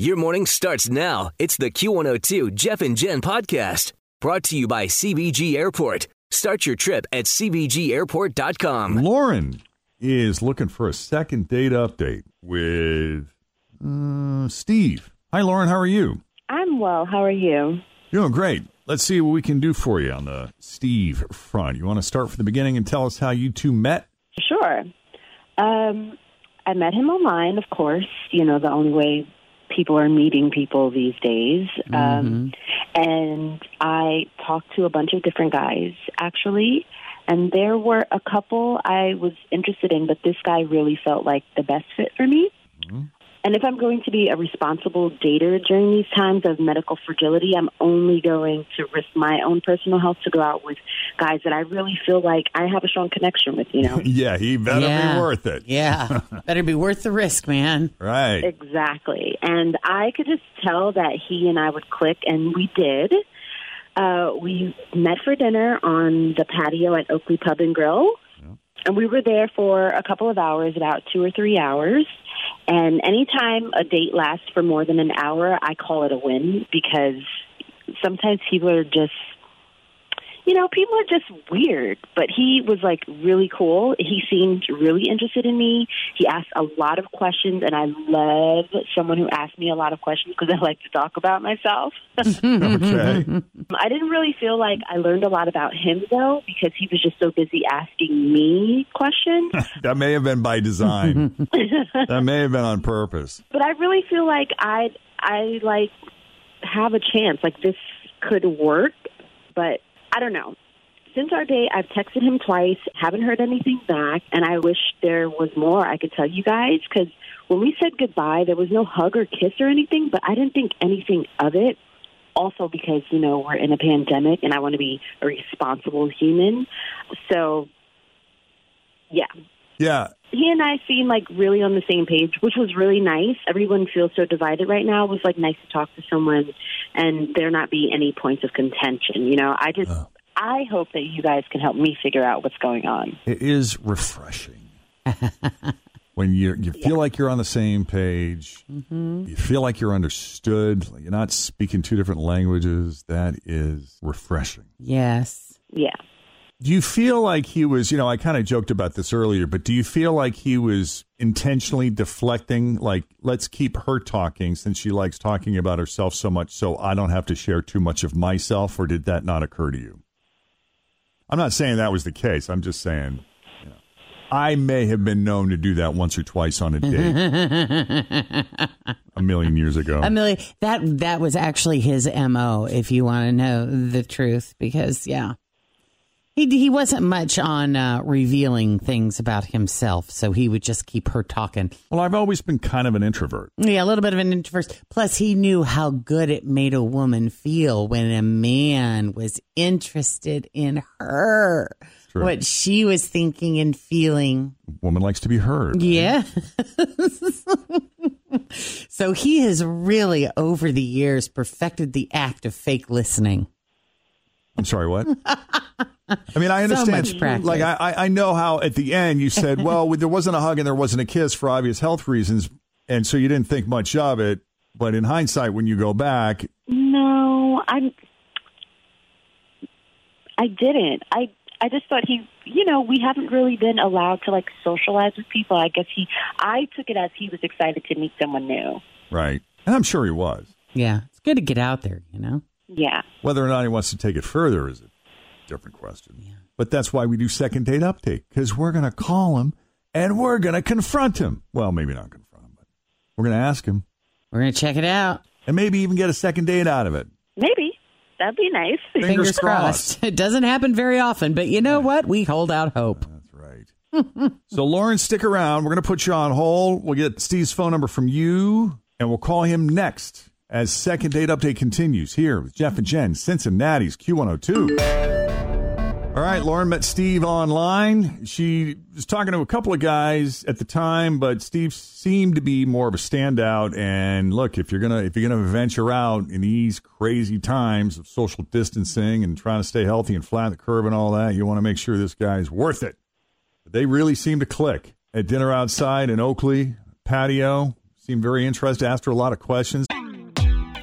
Your morning starts now. It's the Q102 Jeff and Jen podcast brought to you by CVG Airport. Start your trip at CVGAirport.com. Lauren is looking for a second date update with uh, Steve. Hi, Lauren. How are you? I'm well. How are you? Doing great. Let's see what we can do for you on the Steve front. You want to start from the beginning and tell us how you two met? Sure. Um, I met him online, of course. You know, the only way people are meeting people these days. Um, and I talked to a bunch of different guys, actually. And there were a couple I was interested in, but this guy really felt like the best fit for me. And if I'm going to be a responsible dater during these times of medical fragility, I'm only going to risk my own personal health to go out with guys that I really feel like I have a strong connection with, you know? yeah, he better Yeah. be worth it. Yeah. Better be worth the risk, man. Right. Exactly. And I could just tell that he and I would click, and we did. Uh, we met for dinner on the patio at Oakley Pub and Grill. And we were there for a couple of hours, about two or three hours. And anytime a date lasts for more than an hour, I call it a win because sometimes people are just you know, people are just weird. But he was like really cool. He seemed really interested in me. He asked a lot of questions, and I love someone who asks me a lot of questions because I like to talk about myself. Okay. I didn't really feel like I learned a lot about him though because he was just so busy asking me questions. that may have been by design. that may have been on purpose. but I really feel like I I like have a chance. Like this could work, but I don't know. Since our date, I've texted him twice, haven't heard anything back, and I wish there was more I could tell you guys because when we said goodbye, there was no hug or kiss or anything, but I didn't think anything of it. Also, because you know we're in a pandemic, and I want to be a responsible human. So, yeah, Yeah. he and I seem like really on the same page, which was really nice. Everyone feels so divided right now. It was like nice to talk to someone and there not be any points of contention. You know, I just oh. I hope that you guys can help me figure out what's going on. It is refreshing when you you feel like you're on the same page. Mm-hmm. You feel like you're understood. like You're not speaking two different languages. That is refreshing. Yes. Yeah. Do you feel like he was, you know, I kind of joked about this earlier, but do you feel like he was intentionally deflecting, like, let's keep her talking since she likes talking about herself so much, so I don't have to share too much of myself, or did that not occur to you? I'm not saying that was the case. I'm just saying, you know, I may have been known to do that once or twice on a date a million years ago. A million that that was actually his mo. If you want to know the truth, because yeah, he he wasn't much on uh, revealing things about himself, so he would just keep her talking. well, I've always been kind of an introvert. Yeah, a little bit of an introvert. Plus, he knew how good it made a woman feel when a man was interested in her, True. what she was thinking and feeling. Woman likes to be heard. Yeah. so he has really, over the years, perfected the act of fake listening. I'm sorry, what? I mean, I So understand. much practice. Like, I, I I know how at the end you said, well, there wasn't a hug and there wasn't a kiss for obvious health reasons, and so you didn't think much of it. But in hindsight, when you go back, No, I'm I didn't. I I just thought he you know, we haven't really been allowed to like socialize with people. I guess he I took it as he was excited to meet someone new. right? And I'm sure he was. Yeah, it's good to get out there, you know? Yeah. Whether or not he wants to take it further is a different question. But that's why we do second date update because we're going to call him and we're going to confront him. Well, maybe not confront him, but we're going to ask him We're going to check it out. and maybe even get a second date out of it. Maybe. That'd be nice. Fingers, crossed. It doesn't happen very often, but you know what? We hold out hope. That's right. so, Lauren, stick around. We're going to put you on hold. We'll get Steve's phone number from you, and we'll call him next as Second Date Update continues here with Jeff and Jen, Cincinnati's Q102. All right, Lauren met Steve online. She was talking to a couple of guys at the time, but Steve seemed to be more of a standout. And look, if you're gonna if you're gonna venture out in these crazy times of social distancing and trying to stay healthy and flatten the curve and all that, you want to make sure this guy's worth it. But they really seemed to click at dinner outside in Oakley patio. Seemed very interested. Asked her a lot of questions.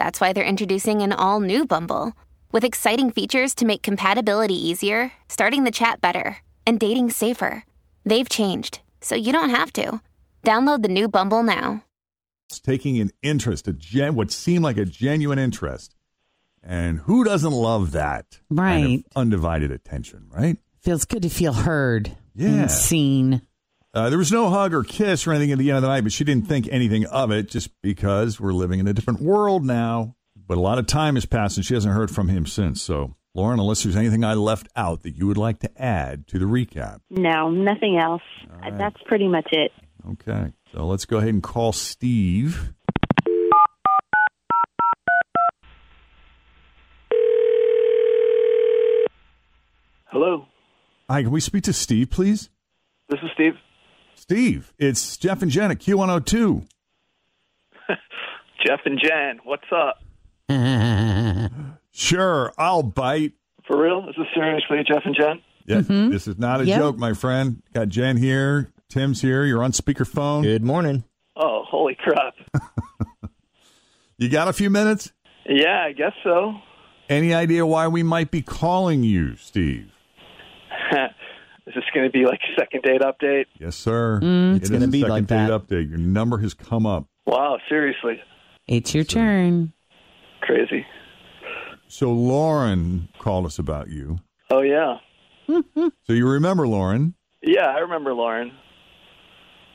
that's why they're introducing an all new Bumble with exciting features to make compatibility easier, starting the chat better, and dating safer. They've changed, so you don't have to. Download the new Bumble now. It's taking an interest, a gen, what seemed like a genuine interest. And who doesn't love that? kind of Right. undivided attention, right? Feels good to feel heard Yeah. and seen. Uh, there was no hug or kiss or anything at the end of the night, but she didn't think anything of it just because we're living in a different world now. But a lot of time has passed and she hasn't heard from him since. So, Lauren, unless there's anything I left out that you would like to add to the recap. No, nothing else. That's pretty much it. Okay. So let's go ahead and call Steve. Hello, Hi, can we speak to Steve, please? this is Steve. Steve, it's Jeff and Jen at Q102. Jeff and Jen, what's up? Sure, I'll bite. For real? Is this seriously Jeff and Jen? Yeah, mm-hmm. this is not a Yep. joke, my friend. Got Jen here, Tim's here. You're on speakerphone. Good morning. Oh, holy crap. You got a few minutes? yeah, I guess so. Any idea why we might be calling you, Steve? Is this going to be like a second date update? Yes, sir. It's It gonna is a be second like date that. update. Your number has come up. Wow, seriously. It's your turn. Crazy. So Lauren called us about you. Oh, yeah. So you remember Lauren? Yeah, I remember Lauren.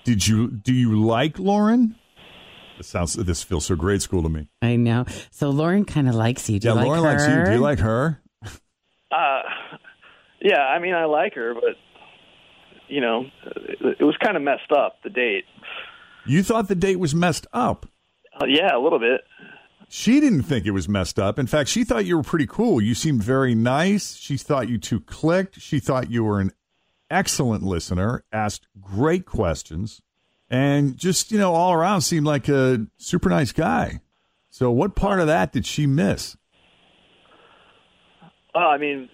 Did you do you like Lauren? This sounds this feels so grade school to me. I know. So Lauren kind of likes you. Do yeah, you like Lauren her? likes you. Do you like her? Uh, yeah, I mean, I like her, but, you know, it, it was kind of messed up, the date. You thought the date was messed up. Uh, yeah, a little bit. She didn't think it was messed up. In fact, she thought you were pretty cool. You seemed very nice. She thought you two clicked. She thought you were an excellent listener, asked great questions, and just, you know, all around seemed like a super nice guy. So, what part of that did she miss? Well, I mean,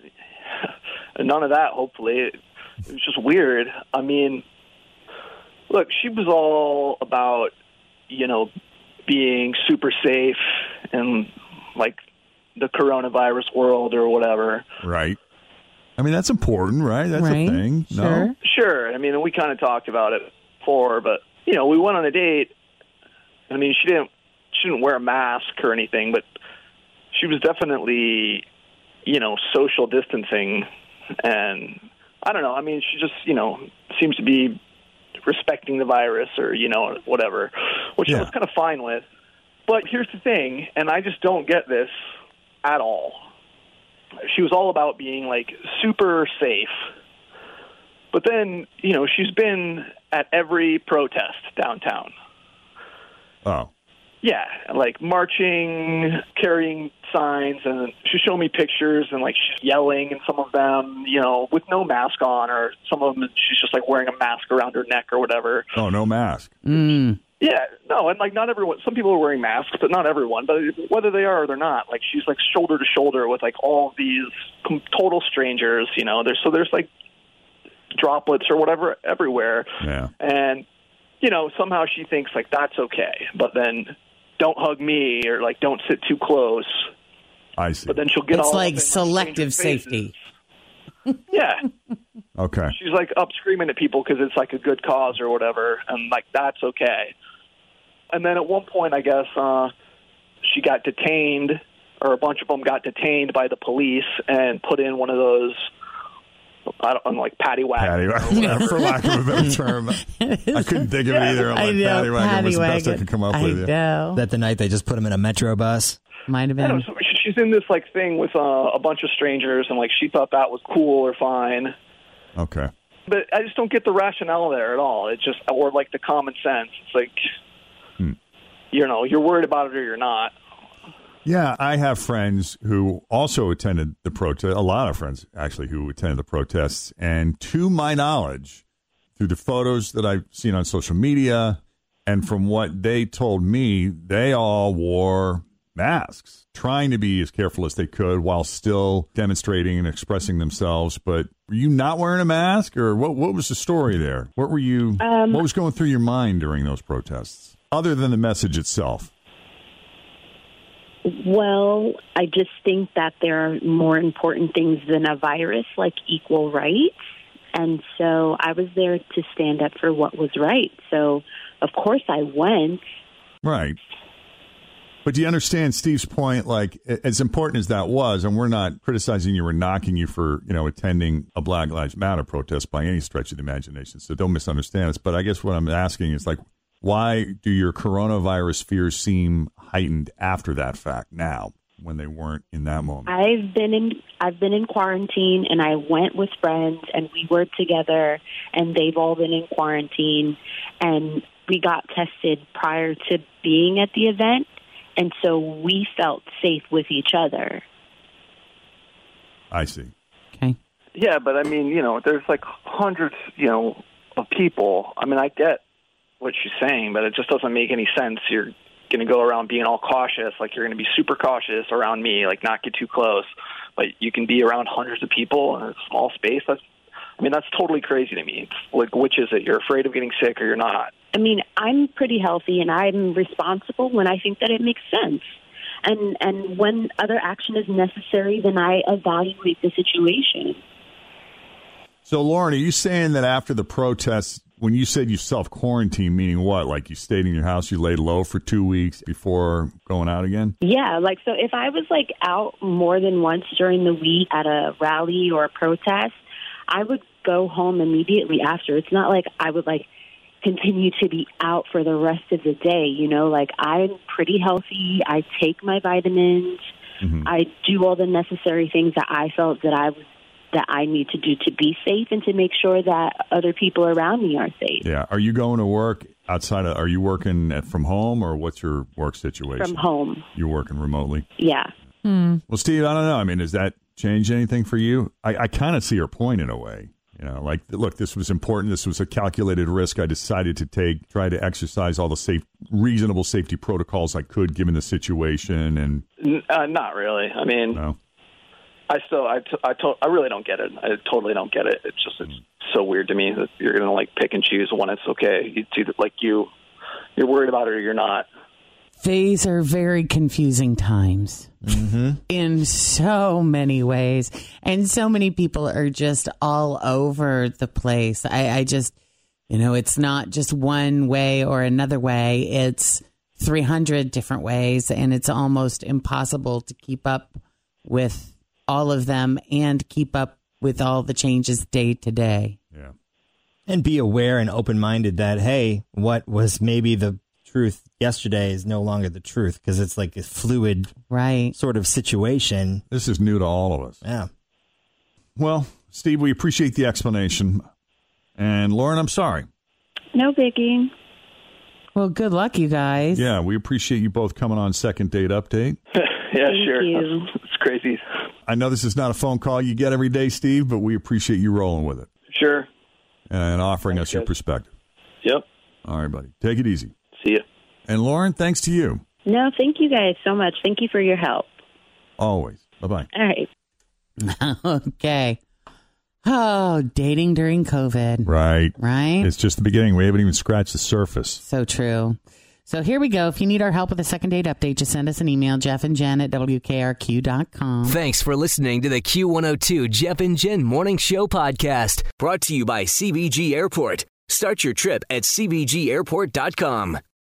none of that, hopefully. It, it was just weird. I mean, look, she was all about, you know, being super safe and like the coronavirus world or whatever. Right. I mean, that's important, right? That's right? a thing. Sure. No. Sure. I mean, we kind of talked about it before, but you know, we went on a date. I mean, she didn't she didn't wear a mask or anything, but she was definitely, you know, social distancing, and I don't know. I mean, she just you know seems to be respecting the virus or you know whatever, which I was kind of fine with. But here's the thing, and I just don't get this at all. She was all about being like super safe. But then, you know, she's been at every protest downtown. Oh. Yeah, like marching, carrying signs, and she showed me pictures and like she's yelling, and some of them, you know, with no mask on, or some of them she's just like wearing a mask around her neck or whatever. Oh, no mask. Mm. Yeah, no, and like not everyone. Some people are wearing masks, but not everyone. But whether they are or they're not, like she's like shoulder to shoulder with like all these com- total strangers. You know, there's so there's like droplets or whatever everywhere, Yeah. and you know somehow she thinks like that's okay, but then don't hug me or like don't sit too close. I see. But then she'll get all It's all like selective safety. Yeah, Okay. she's like up screaming at people because it's like a good cause or whatever, and like that's okay. And then at one point, I guess uh, she got detained, or a bunch of them got detained by the police and put in one of those, I don't know, like paddy Patty, wagons. for lack of a better term. I couldn't think of it either. I'm I like, know, Patty wagon was the best I could come up I with. yeah. know. That the night they just put him in a metro bus. Might have been. know, she's in this like thing with uh, a bunch of strangers, and like she thought that was cool or fine. Okay. But I just don't get the rationale there at all. It's just, or like the common sense. It's like, Hmm. you know, you're worried about it or you're not. Yeah, I have friends who also attended the protest. A lot of friends actually who attended the protests, and to my knowledge, through the photos that I've seen on social media, and from what they told me, they all wore masks, trying to be as careful as they could while still demonstrating and expressing themselves. But were you not wearing a mask, or what? What was the story there? What were you? Um, what was going through your mind during those protests, other than the message itself? Well, I just think that there are more important things than a virus, like equal rights. And so I was there to stand up for what was right. So, of course, I went. Right. But do you understand Steve's point? Like, as important as that was, and we're not criticizing you or knocking you for, you know, attending a Black Lives Matter protest by any stretch of the imagination. So don't misunderstand us. But I guess what I'm asking is, like, why do your coronavirus fears seem heightened after that fact now when they weren't in that moment? I've been in I've been in quarantine and I went with friends and we were together and they've all been in quarantine and we got tested prior to being at the event and so we felt safe with each other. I see. Okay. Yeah, but I mean, you know, there's like hundreds, you know, of people. I mean, I get what she's saying, but it just doesn't make any sense. You're going to go around being all cautious, like you're going to be super cautious around me, like not get too close. But you can be around hundreds of people in a small space. That's, I mean, that's totally crazy to me. It's like, which is it? You're afraid of getting sick or you're not? I mean, I'm pretty healthy and I'm responsible when I think that it makes sense. And and when other action is necessary, then I evaluate the situation. So, Lauren, are you saying that after the protests, when you said you self quarantine, meaning what? Like you stayed in your house, you laid low for two weeks before going out again? Yeah, like so if I was like out more than once during the week at a rally or a protest, I would go home immediately after. It's not like I would like continue to be out for the rest of the day, you know, like I'm pretty healthy. I take my vitamins. Mm-hmm. I do all the necessary things that I felt that I was that I need to do to be safe and to make sure that other people around me are safe. Yeah. Are you going to work outside of, are you working at, from home or what's your work situation? From home. You're working remotely? Yeah. Well, Steve, I don't know. I mean, does that change anything for you? I, I kind of see your point in a way. You know, like, look, this was important. This was a calculated risk I decided to take, try to exercise all the safe, reasonable safety protocols I could given the situation. And Uh, not really. I mean, no. I still, I, t- I, to- I really don't get it. I totally don't get it. It's just, it's mm. so weird to me that you're going to like pick and choose when it's okay. It's either like you, you're worried about it or you're not. These are very confusing times mm-hmm. in so many ways. And so many people are just all over the place. I, I just, you know, it's not just one way or another way, it's 300 different ways. And it's almost impossible to keep up with all of them and keep up with all the changes day to day. Yeah. And be aware and open minded that, hey, what was maybe the truth yesterday is no longer the truth because it's like a fluid right sort of situation. This is new to all of us. Yeah. Well, Steve, we appreciate the explanation. And Lauren, I'm sorry. No biggie. Well, good luck, you guys. Yeah, we appreciate you both coming on Second Date Update. yeah, Thank sure. you. It's crazy. I know this is not a phone call you get every day, Steve, but we appreciate you rolling with it Sure. and offering us your good. perspective. Yep. All right, buddy. Take it easy. See ya. And Lauren, thanks to you. No, thank you guys so much. Thank you for your help. Always. Bye bye. All right. okay. Oh, dating during COVID. Right. Right. It's just the beginning. We haven't even scratched the surface. So true. So here we go. If you need our help with a second date update, just send us an email, Jeff and Jen at WKRQ.com. Thanks for listening to the Q102 Jeff and Jen Morning Show podcast, brought to you by CVG Airport. Start your trip at CVGAirport.com.